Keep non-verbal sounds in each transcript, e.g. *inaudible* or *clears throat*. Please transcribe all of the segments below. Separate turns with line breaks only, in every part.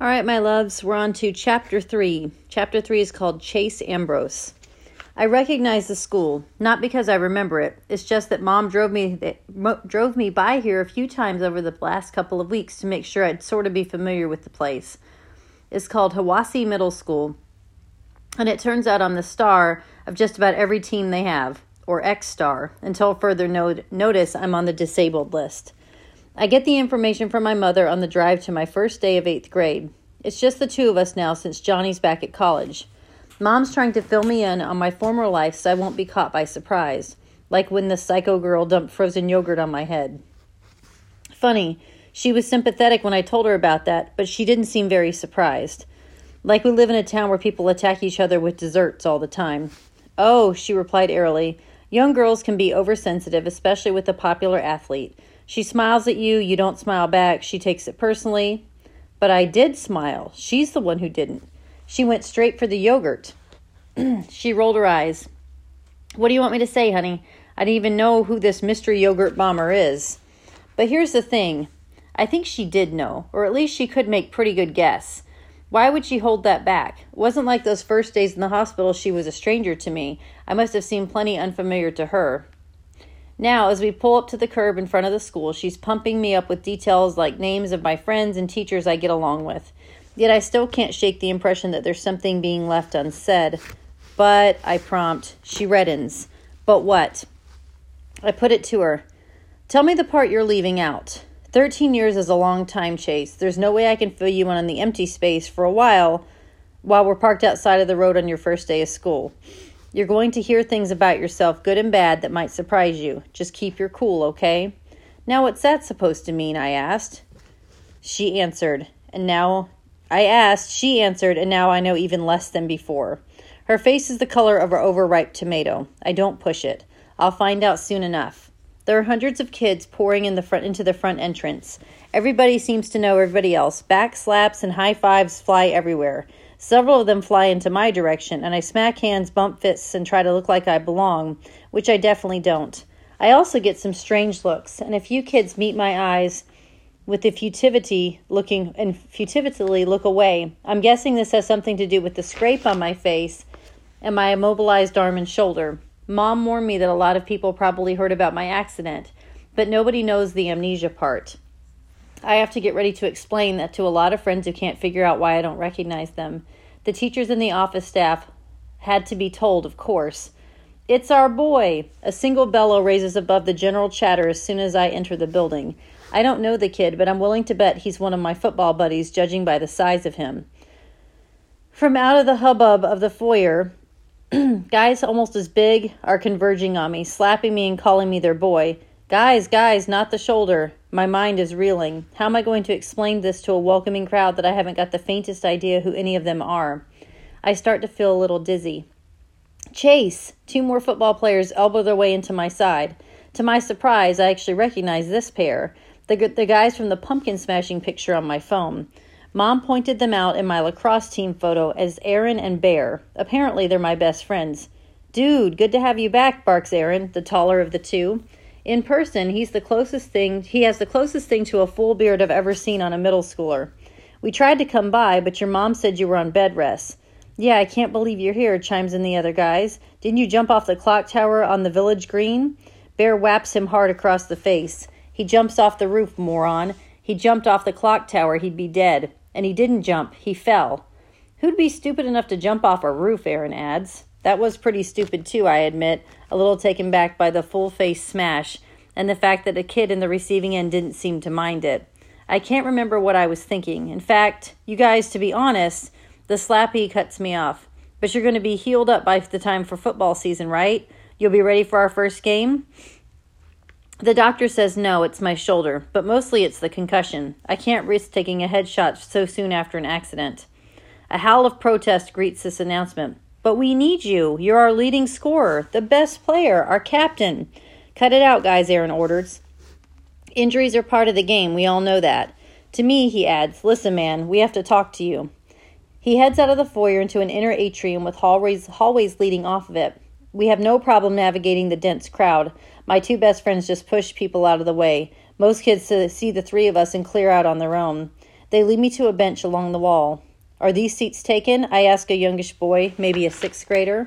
All right, my loves, we're on to chapter three. Chapter three is called Chase Ambrose. I recognize the school, not because I remember it. It's just that mom drove me drove me by here a few times over the last couple of weeks to make sure I'd sort of be familiar with the place. It's called Hiwassee Middle School, and it turns out I'm the star of just about every team they have, or X star. Until further no- notice, I'm on the disabled list. I get the information from my mother on the drive to my first day of eighth grade. It's just the two of us now since Johnny's back at college. Mom's trying to fill me in on my former life so I won't be caught by surprise, like when the psycho girl dumped frozen yogurt on my head. Funny, she was sympathetic when I told her about that, but she didn't seem very surprised. Like we live in a town where people attack each other with desserts all the time. Oh, she replied airily. Young girls can be oversensitive, especially with a popular athlete. She smiles at you, you don't smile back, she takes it personally. But I did smile. She's the one who didn't. She went straight for the yogurt. *clears throat* she rolled her eyes. What do you want me to say, honey? I didn't even know who this mystery yogurt bomber is. But here's the thing I think she did know, or at least she could make pretty good guess. Why would she hold that back? It wasn't like those first days in the hospital she was a stranger to me. I must have seemed plenty unfamiliar to her. Now, as we pull up to the curb in front of the school, she's pumping me up with details like names of my friends and teachers I get along with. Yet I still can't shake the impression that there's something being left unsaid. But, I prompt, she reddens. But what? I put it to her. Tell me the part you're leaving out. Thirteen years is a long time, Chase. There's no way I can fill you in on the empty space for a while while we're parked outside of the road on your first day of school. You're going to hear things about yourself, good and bad, that might surprise you. Just keep your cool, okay? Now, what's that supposed to mean? I asked. She answered, and now I asked, she answered, and now I know even less than before. Her face is the color of an overripe tomato. I don't push it. I'll find out soon enough. There are hundreds of kids pouring in the front into the front entrance. Everybody seems to know everybody else. Back slaps and high fives fly everywhere. Several of them fly into my direction, and I smack hands, bump fists, and try to look like I belong, which I definitely don't. I also get some strange looks, and a few kids meet my eyes with the futility looking and futilely look away. I'm guessing this has something to do with the scrape on my face and my immobilized arm and shoulder. Mom warned me that a lot of people probably heard about my accident, but nobody knows the amnesia part. I have to get ready to explain that to a lot of friends who can't figure out why I don't recognize them. The teachers and the office staff had to be told, of course. It's our boy! A single bellow raises above the general chatter as soon as I enter the building. I don't know the kid, but I'm willing to bet he's one of my football buddies, judging by the size of him. From out of the hubbub of the foyer, *clears throat* guys almost as big are converging on me, slapping me and calling me their boy. Guys, guys, not the shoulder. My mind is reeling. How am I going to explain this to a welcoming crowd that I haven't got the faintest idea who any of them are? I start to feel a little dizzy. Chase! Two more football players elbow their way into my side. To my surprise, I actually recognize this pair, the, the guys from the pumpkin smashing picture on my phone. Mom pointed them out in my lacrosse team photo as Aaron and Bear. Apparently, they're my best friends. Dude, good to have you back, barks Aaron, the taller of the two. In person, he's the closest thing he has the closest thing to a full beard I've ever seen on a middle schooler. We tried to come by, but your mom said you were on bed rest. Yeah, I can't believe you're here, chimes in the other guys. Didn't you jump off the clock tower on the village green? Bear whaps him hard across the face. He jumps off the roof, moron. He jumped off the clock tower, he'd be dead. And he didn't jump, he fell. Who'd be stupid enough to jump off a roof, Aaron adds. That was pretty stupid, too, I admit, a little taken back by the full face smash and the fact that a kid in the receiving end didn't seem to mind it. I can't remember what I was thinking. In fact, you guys, to be honest, the slappy cuts me off. But you're going to be healed up by the time for football season, right? You'll be ready for our first game? The doctor says no, it's my shoulder, but mostly it's the concussion. I can't risk taking a headshot so soon after an accident. A howl of protest greets this announcement. But we need you. You're our leading scorer, the best player, our captain. Cut it out, guys, Aaron orders. Injuries are part of the game. We all know that. To me, he adds, Listen, man, we have to talk to you. He heads out of the foyer into an inner atrium with hallways, hallways leading off of it. We have no problem navigating the dense crowd. My two best friends just push people out of the way. Most kids see the three of us and clear out on their own. They lead me to a bench along the wall. Are these seats taken? I ask a youngish boy, maybe a sixth grader.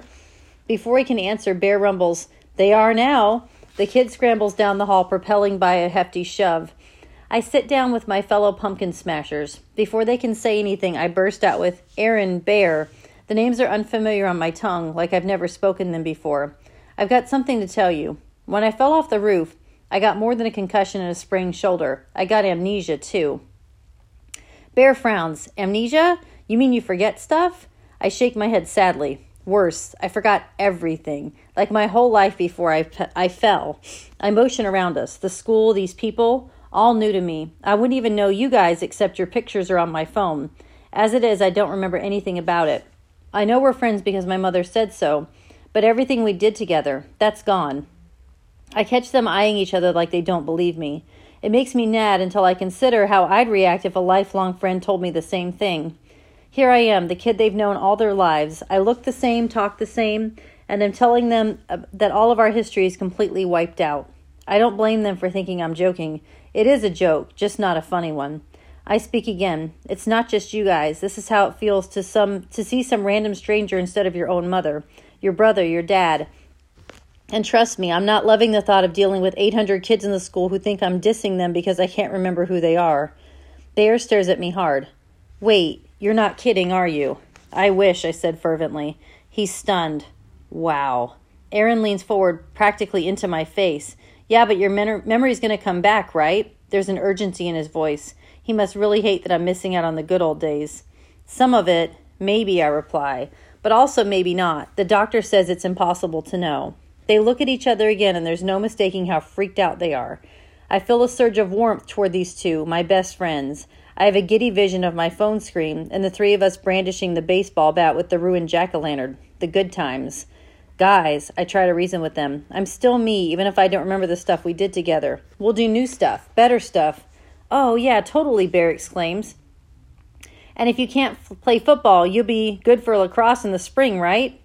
Before he can answer, Bear rumbles, They are now. The kid scrambles down the hall, propelling by a hefty shove. I sit down with my fellow pumpkin smashers. Before they can say anything, I burst out with Aaron, Bear. The names are unfamiliar on my tongue, like I've never spoken them before. I've got something to tell you. When I fell off the roof, I got more than a concussion and a sprained shoulder. I got amnesia, too. Bear frowns. Amnesia? You mean you forget stuff? I shake my head sadly. Worse, I forgot everything, like my whole life before I, I fell. I motion around us, the school, these people, all new to me. I wouldn't even know you guys except your pictures are on my phone. As it is, I don't remember anything about it. I know we're friends because my mother said so, but everything we did together, that's gone. I catch them eyeing each other like they don't believe me. It makes me mad until I consider how I'd react if a lifelong friend told me the same thing. Here I am, the kid they've known all their lives. I look the same, talk the same, and I'm telling them uh, that all of our history is completely wiped out. I don't blame them for thinking I'm joking. It is a joke, just not a funny one. I speak again. It's not just you guys. This is how it feels to some to see some random stranger instead of your own mother, your brother, your dad. And trust me, I'm not loving the thought of dealing with 800 kids in the school who think I'm dissing them because I can't remember who they are. Bear stares at me hard. Wait, you're not kidding, are you? I wish, I said fervently. He's stunned. Wow. Aaron leans forward practically into my face. Yeah, but your memory's going to come back, right? There's an urgency in his voice. He must really hate that I'm missing out on the good old days. Some of it, maybe, I reply, but also maybe not. The doctor says it's impossible to know. They look at each other again, and there's no mistaking how freaked out they are. I feel a surge of warmth toward these two, my best friends. I have a giddy vision of my phone screen and the three of us brandishing the baseball bat with the ruined jack o' lantern. The good times. Guys, I try to reason with them. I'm still me, even if I don't remember the stuff we did together. We'll do new stuff, better stuff. Oh, yeah, totally, Bear exclaims. And if you can't f- play football, you'll be good for lacrosse in the spring, right?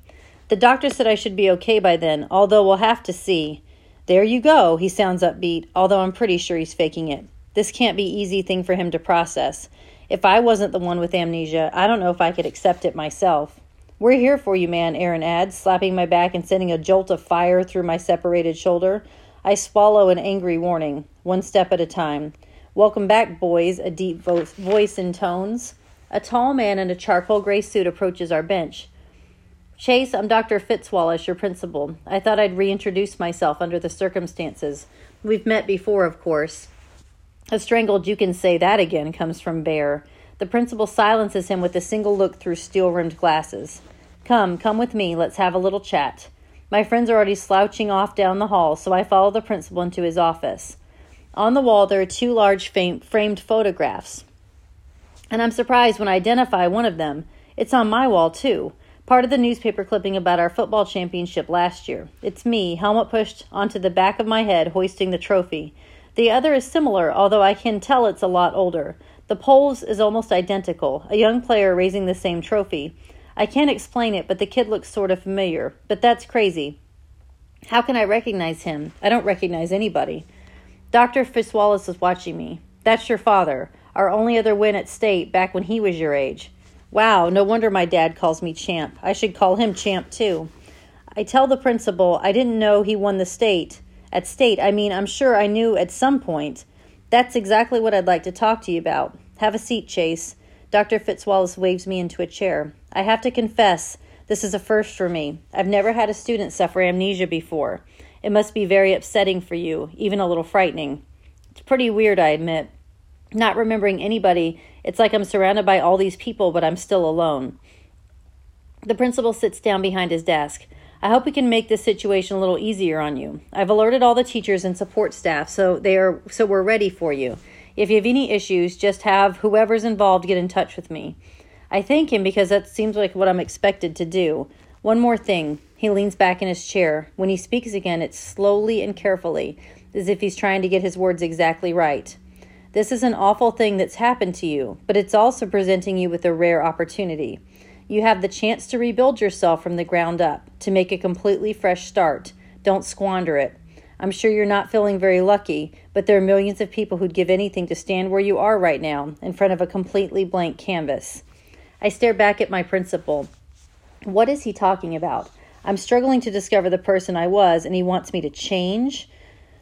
The doctor said I should be okay by then, although we'll have to see. There you go, he sounds upbeat, although I'm pretty sure he's faking it. This can't be easy thing for him to process. If I wasn't the one with amnesia, I don't know if I could accept it myself. We're here for you, man, Aaron adds, slapping my back and sending a jolt of fire through my separated shoulder. I swallow an angry warning, one step at a time. Welcome back, boys, a deep vo- voice intones. A tall man in a charcoal gray suit approaches our bench. Chase, I'm Dr. Fitzwallace, your principal. I thought I'd reintroduce myself under the circumstances. We've met before, of course. A strangled you can say that again comes from Bear. The principal silences him with a single look through steel rimmed glasses. Come, come with me, let's have a little chat. My friends are already slouching off down the hall, so I follow the principal into his office. On the wall, there are two large framed photographs. And I'm surprised when I identify one of them. It's on my wall, too. Part of the newspaper clipping about our football championship last year. It's me, helmet pushed onto the back of my head, hoisting the trophy. The other is similar, although I can tell it's a lot older. The pose is almost identical, a young player raising the same trophy. I can't explain it, but the kid looks sort of familiar. But that's crazy. How can I recognize him? I don't recognize anybody. Dr. Fitzwallace is watching me. That's your father, our only other win at state back when he was your age. Wow, no wonder my dad calls me champ. I should call him champ too. I tell the principal I didn't know he won the state. At state, I mean, I'm sure I knew at some point. That's exactly what I'd like to talk to you about. Have a seat, Chase. Dr. Fitzwallace waves me into a chair. I have to confess, this is a first for me. I've never had a student suffer amnesia before. It must be very upsetting for you, even a little frightening. It's pretty weird, I admit. Not remembering anybody, it's like I'm surrounded by all these people, but I'm still alone. The principal sits down behind his desk. I hope we can make this situation a little easier on you. I've alerted all the teachers and support staff so they are so we're ready for you. If you have any issues, just have whoever's involved get in touch with me. I thank him because that seems like what I'm expected to do. One more thing. He leans back in his chair. When he speaks again, it's slowly and carefully, as if he's trying to get his words exactly right. This is an awful thing that's happened to you, but it's also presenting you with a rare opportunity. You have the chance to rebuild yourself from the ground up, to make a completely fresh start. Don't squander it. I'm sure you're not feeling very lucky, but there are millions of people who'd give anything to stand where you are right now, in front of a completely blank canvas. I stare back at my principal. What is he talking about? I'm struggling to discover the person I was, and he wants me to change.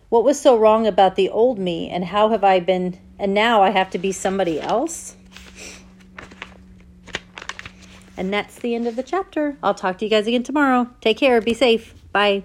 What was so wrong about the old me, and how have I been, and now I have to be somebody else? And that's the end of the chapter. I'll talk to you guys again tomorrow. Take care. Be safe. Bye.